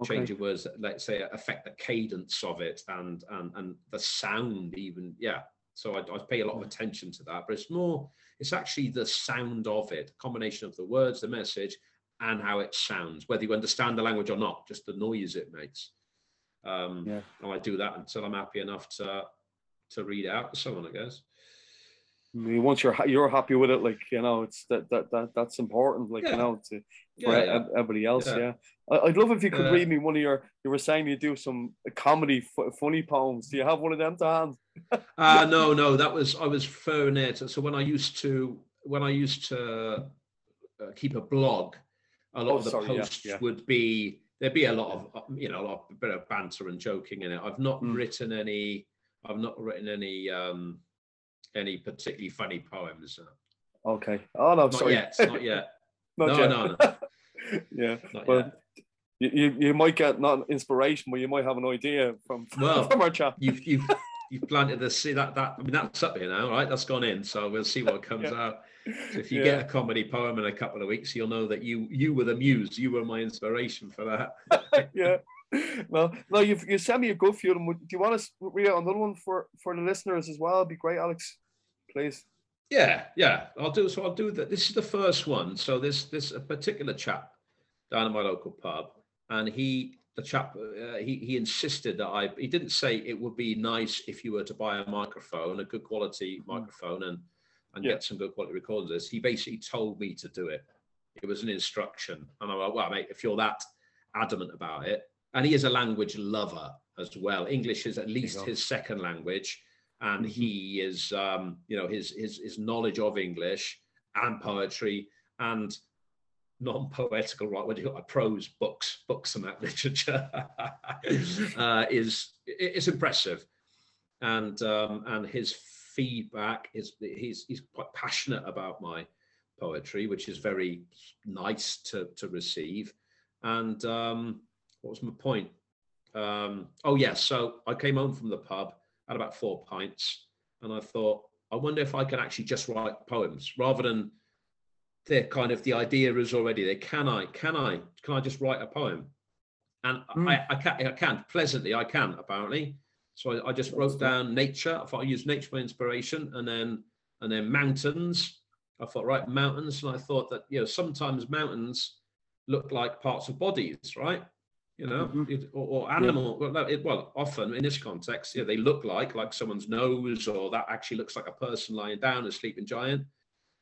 okay. changing words that let's say affect the cadence of it and and and the sound even. Yeah. So I, I pay a lot of attention to that. But it's more, it's actually the sound of it, combination of the words, the message, and how it sounds, whether you understand the language or not, just the noise it makes. Um, Yeah. And I do that until I'm happy enough to to read out to someone, I guess. I mean, once you're you're happy with it, like you know, it's that that, that that's important. Like Yeah. you know, to for Yeah, yeah. everybody else. Yeah, Yeah. I, I'd love if you could Yeah. read me one of your. You were saying you do some comedy f- funny poems. Do you have one of them to hand? Uh, no, no, that was I was referring there to. So when I used to when I used to uh, keep a blog, a lot Oh, of the sorry, posts yeah. would be there'd be a lot of uh, you know a lot of bit of banter and joking in it. I've not Mm. written any. I've not written any um any particularly funny poems. Uh, Okay. Oh no, Not sorry. yet. Not yet. Not no, yet. no, no, yeah. not Well, yet. You, you might get not inspiration, but you might have an idea from Well, from our chat. You've you've you've planted the see that that I mean that's up here now, right? That's gone in. So we'll see what comes Yeah. out. So if you Yeah. get a comedy poem in a couple of weeks, you'll know that you you were the muse. You were my inspiration for that. yeah. No, no, you've you sent me a good few of them. Would- Do you want to read out another one for for the listeners as well? It'd be great, Alex. Please. Yeah, yeah. I'll do so. I'll do that. This is the first one. So this this a particular chap down at my local pub, and he the chap uh, he he insisted that I he didn't say it would be nice if you were to buy a microphone, a good quality microphone, and and Yeah. get some good quality recorders. He basically told me to do it. It was an instruction, and I'm like, well, mate, if you're that adamant about it, and he is a language lover as well. English is at least his second language. And Mhm. he is um, you know his his his knowledge of English and poetry and non-poetical right what do you call it, prose books books and that literature uh, is i- is impressive. And um, and his feedback is he's he's quite passionate about my poetry which is very nice to to receive. And um, what was my point um, oh yes so I came home from the pub had about four pints, and I thought, I wonder if I can actually just write poems rather than they're kind of the idea is already there. Can I? Can I? Can I just write a poem? And Hmm. I, I can. I can pleasantly. I can apparently. So I, I just That's wrote down nature. I thought I used nature for inspiration, and then and then mountains. I thought right mountains, and I thought that you know sometimes mountains look like parts of bodies, right? You know, Mhm. it- or, or animal. Well, it, well, often in this context, yeah, they look like like someone's nose, or that actually looks like a person lying down, a sleeping giant.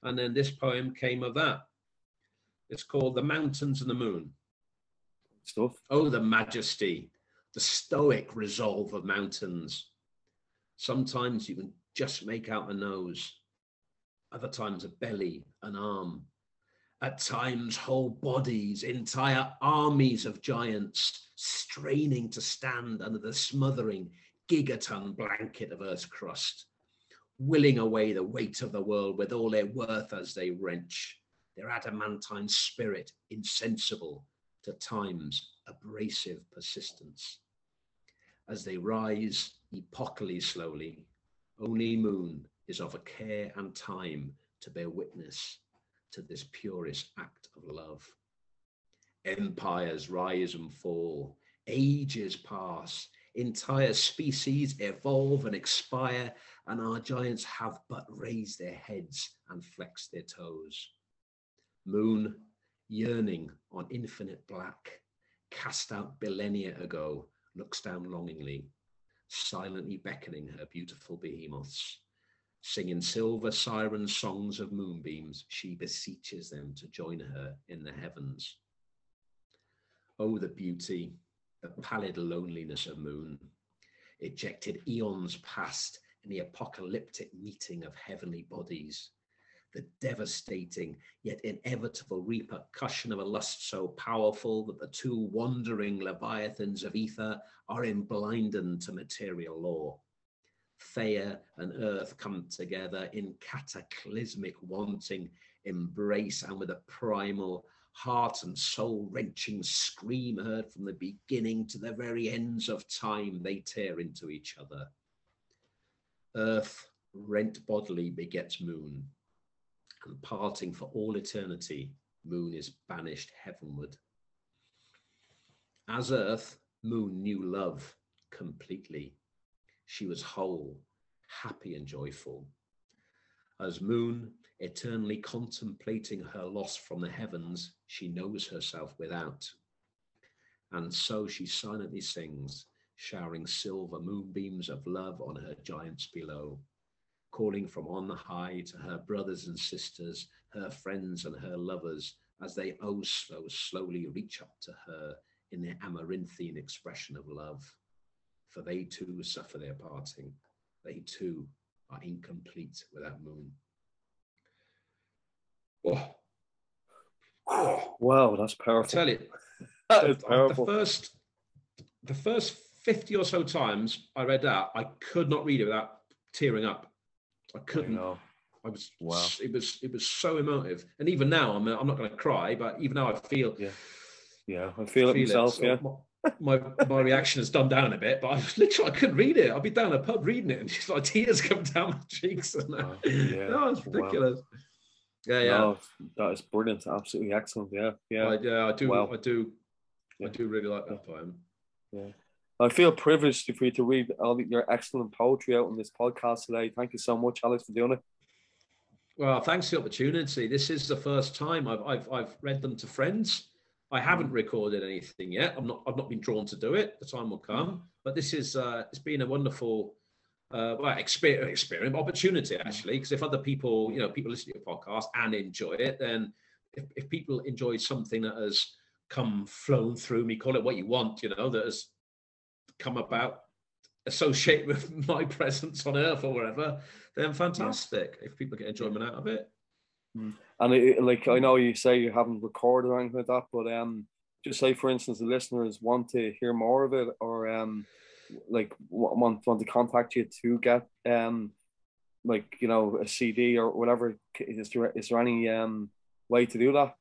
And then this poem came of that. It's called "The Mountains and the Moon." Stuff. Oh, the majesty, the stoic resolve of mountains. Sometimes you can just make out a nose, other times a belly, an arm. At times, whole bodies, entire armies of giants straining to stand under the smothering gigaton blanket of Earth's crust, willing away the weight of the world with all their worth as they wrench, their adamantine spirit insensible to time's abrasive persistence. As they rise epochally slowly, only moon is of a care and time to bear witness to this purest act of love. Empires rise and fall, ages pass, entire species evolve and expire, and our giants have but raised their heads and flexed their toes. Moon, yearning on infinite black, cast out millennia ago, looks down longingly, silently beckoning her beautiful behemoths. Singing silver siren songs of moonbeams, she beseeches them to join her in the heavens. Oh, the beauty, the pallid loneliness of moon, ejected eons past in the apocalyptic meeting of heavenly bodies, the devastating yet inevitable repercussion of a lust so powerful that the two wandering leviathans of ether are emblinded to material law. Theia and earth come together in cataclysmic wanting embrace and with a primal heart and soul wrenching scream heard from the beginning to the very ends of time they tear into each other. Earth, rent bodily, begets moon, and parting for all eternity, moon is banished heavenward. As earth, moon knew love completely. She was whole, happy, and joyful. As moon, eternally contemplating her loss from the heavens, she knows herself without. And so she silently sings, showering silver moonbeams of love on her giants below, calling from on high to her brothers and sisters, her friends and her lovers, as they oh slow, slowly reach up to her in their amaranthine expression of love. For they too suffer their parting. They too are incomplete without moon. Oh. Oh. Wow, that's powerful. I tell you, that the, powerful. the first the first 50 or so times I read that, I could not read it without tearing up. I I couldn't. know. I was Wow. it was it was so emotive. And even now I'm I'm not going to cry, but even now I feel Yeah. Yeah, I feel it myself. So yeah. My, my reaction has done down a bit, but I was literally I couldn't read it. I'd be down a pub reading it, and just like tears come down my cheeks. And Wow. Oh, yeah. no, it's Wow. ridiculous. Yeah, yeah. No, that is brilliant. Absolutely excellent. Yeah, yeah. I, yeah, I do. Wow. I do. Yeah. I do really like that poem. Yeah. I feel privileged for you to read all your excellent poetry out on this podcast today. Thank you so much, Alex, for doing it. Well, thanks for the opportunity. This is the first time I've I've, I've read them to friends. I haven't recorded anything yet. I'm not. I've not been drawn to do it. The time will come. But this is. Uh, it's been a wonderful. Uh, well, experience, experience, opportunity actually. Because if other people, you know, people listen to your podcast and enjoy it, then if, if people enjoy something that has come flown through me, call it what you want, you know, that has come about associate with my presence on earth or wherever, then fantastic. If people get enjoyment out of it. And it, like I know you say you haven't recorded or anything like that, but um, just say for instance, the listeners want to hear more of it, or um, like want want to contact you to get um, like you know a CD or whatever. Is there is there any um way to do that?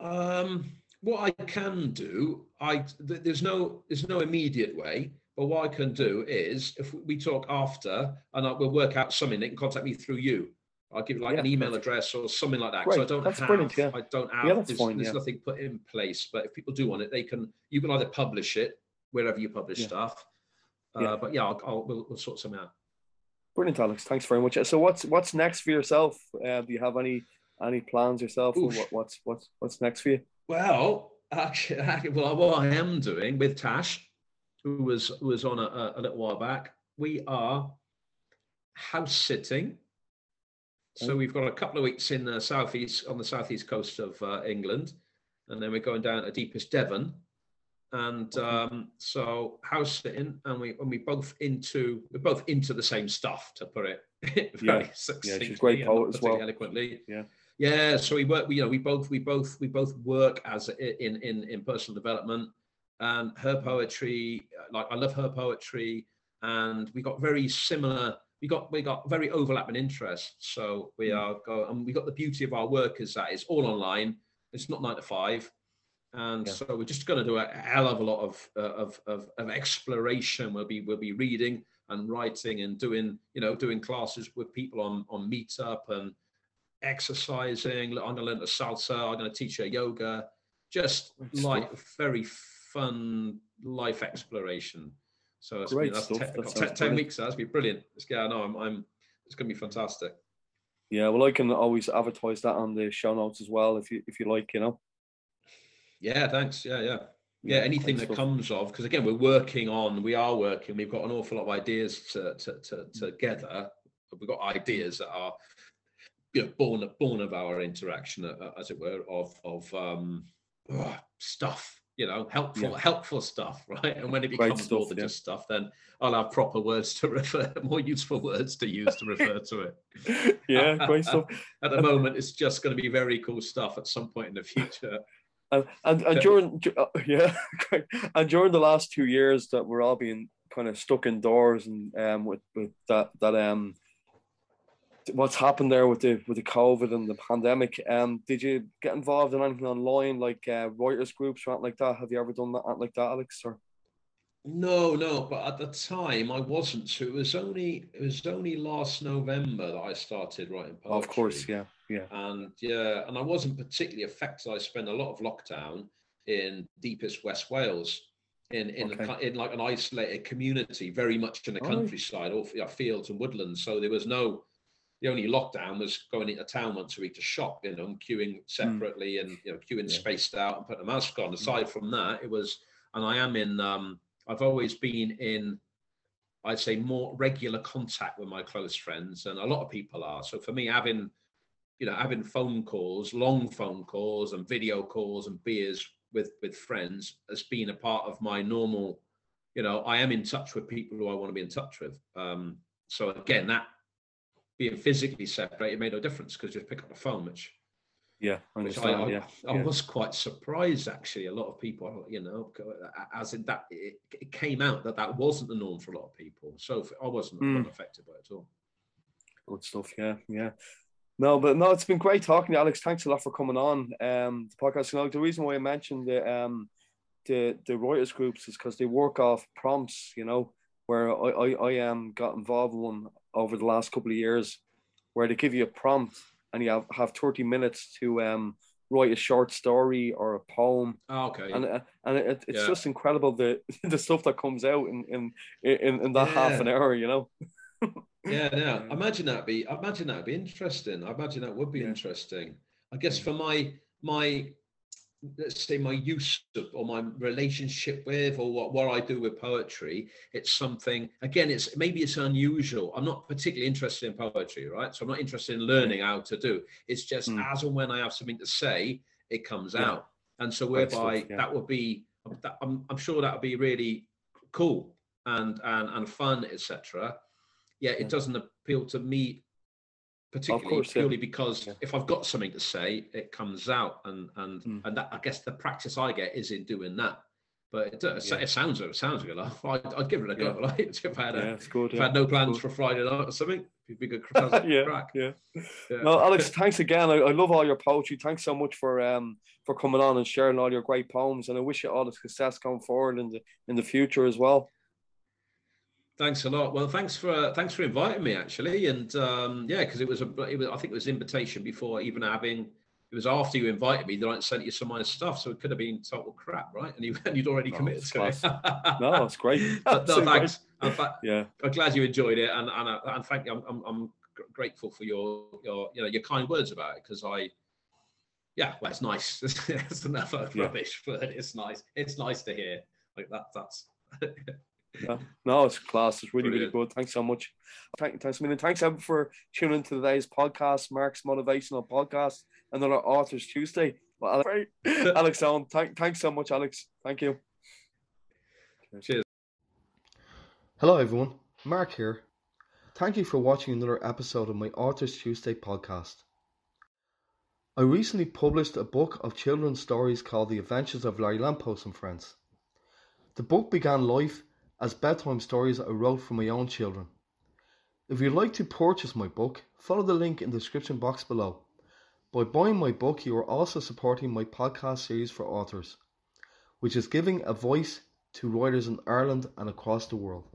Um, what I can do, I th- there's no there's no immediate way, but what I can do is if we talk after, and I will work out something. They can contact me through you. I'll give you like Yeah, an email address or something like that. Great, So I don't that's have, brilliant, yeah. I don't have. Yeah, there's, fine, there's nothing put in place. But if people do want it, they can. You can either publish it wherever you publish stuff. Uh. But yeah, I'll, I'll we'll, we'll sort something out. Brilliant, Alex. Thanks very much. So what's what's next for yourself? Uh, do you have any any plans yourself? Or what, what's what's what's next for you? Well, actually, well, what I am doing with Tash, who was who was on a, a little while back, we are house sitting. So Oh. we've got a couple of weeks in the southeast on the southeast coast of uh, England, and then we're going down to deepest Devon, and um, so house sitting, and we and we both into we're both into the same stuff to put it very Yeah. succinctly she's a great poet as well. eloquently. Yeah. Yeah, so we work. We, you know, we both, we both, we both work as in in in personal development, and her poetry. Like I love her poetry, and we got very similar. We got we got very overlapping interests. So we Mm. are go, and we got the beauty of our work is that it's all online. It's not nine to five, and Yeah. so we're just going to do a hell of a lot of uh, of, of of exploration. We'll be we'll be reading and writing and doing you know doing classes with people on on Meetup and exercising. I'm going to learn the salsa. I'm going to teach her yoga. Just like very fun life exploration. So it's, Great that's stuff. te- That got sounds te- ten weeks. That's be brilliant. It's, yeah, no, I'm, I'm. It's going to be fantastic. Yeah, well, I can always advertise that on the show notes as well if you if you like, you know. Yeah, thanks. Yeah, yeah. Yeah, anything that comes of because again we're working on we are working we've got an awful lot of ideas to, to, to, together we've got ideas that are you know born born of our interaction uh, as it were of of um stuff you know helpful Yeah. helpful stuff right and when it becomes more stuff, than yeah. just stuff then i'll have proper words to refer more useful words to use to refer to it yeah, great stuff. at the moment it's just going to be very cool stuff at some point in the future And and, and during uh, yeah, and during the last two years that we're all being kind of stuck indoors and um with with that that um what's happened there with the with the COVID and the pandemic. Um, did you get involved in anything online like uh, writers groups or anything like that? Have you ever done that like that, Alex? Or No, no, but at the time I wasn't. So it was only it was only last November that I started writing poetry. of course, yeah, yeah, And yeah, and I wasn't particularly affected. I spent a lot of lockdown in deepest West Wales, in in, Okay. a, in like an isolated community, very much in the Oh, countryside, all yeah, fields and woodlands. So there was no the only lockdown was going into town once a week to shop, you know, and queuing separately and you know queuing yeah. spaced out and putting a mask on. Aside from that, it was, and I am in. Um, I've always been in. I'd say more regular contact with my close friends, and a lot of people are. So for me, having, you know, having phone calls, long phone calls, and video calls and beers with with friends has been a part of my normal. You know, I am in touch with people who I want to be in touch with. Um, so again, that being physically separated made no difference because you just pick up the phone, which yeah, I, which I, I, yeah. I yeah. was quite surprised actually. A lot of people, you know, as in that it, it, came out that that wasn't the norm for a lot of people. So I wasn't mm. affected by it at all. Good stuff. Yeah, yeah. No, but no, it's been great talking to you, Alex. Thanks a lot for coming on um, the podcast. You know, the reason why I mentioned the um, the the writers groups is because they work off prompts. You know, where I I, I um got involved in one over the last couple of years where they give you a prompt and you have, have 30 minutes to um, write a short story or a poem. Oh, okay. And uh, and it, it's yeah. just incredible the the stuff that comes out in in in, in that yeah. half an hour, you know. yeah, yeah. Imagine that be. Imagine that would be interesting. I imagine that would be yeah. interesting. I guess for my my let's say my use of or my relationship with or what, what I do with poetry, it's something again, it's maybe it's unusual. I'm not particularly interested in poetry, right? So I'm not interested in learning how to do. It's just mm. as and when I have something to say, it comes yeah. out. And so whereby yeah. that would be that, I'm, I'm sure that would be really cool and and and fun, etc. Yeah, it yeah. doesn't appeal to me particularly course, purely yeah. because yeah. if I've got something to say, it comes out, and and mm. and that I guess the practice I get is in doing that. But it, does, yeah. it sounds it sounds good. I'd, I'd give it a go. Like if I had, a, good, if I had no plans for Friday night or something, it'd be good. yeah, crack. yeah, yeah. No, Alex, thanks again. I, I, love all your poetry. Thanks so much for um for coming on and sharing all your great poems, and I wish you all the success going forward in the in the future as well. Thanks a lot. Well, thanks for uh, thanks for inviting me actually, and um, yeah, because it was a it was I think it was invitation before even having. It was after you invited me that I sent you some of my stuff, so it could have been total crap, right? And, you, and you'd already committed to it. no, that's great. but no, thanks. Fact, yeah, I'm glad you enjoyed it, and and, uh, and thank you. I'm, I'm, I'm grateful for your your you know your kind words about it because I yeah, well, it's nice. it's another yeah. rubbish, but it's nice. It's nice to hear. Like that. That's yeah. No, it's class. It's really, Brilliant. really good. Thanks so much. Thank, thanks a million. Thanks everyone for tuning into today's podcast, Mark's Motivational Podcast, another Authors Tuesday. Well, Alex, Alex Owen, thank, thanks so much, Alex. Thank you. Cheers. Hello, everyone. Mark here. Thank you for watching another episode of my Authors Tuesday podcast. I recently published a book of children's stories called The Adventures of Larry Lamppost and Friends. The book began life as bedtime stories I wrote for my own children. If you'd like to purchase my book, follow the link in the description box below. By buying my book, you are also supporting my podcast series for authors, which is giving a voice to writers in Ireland and across the world.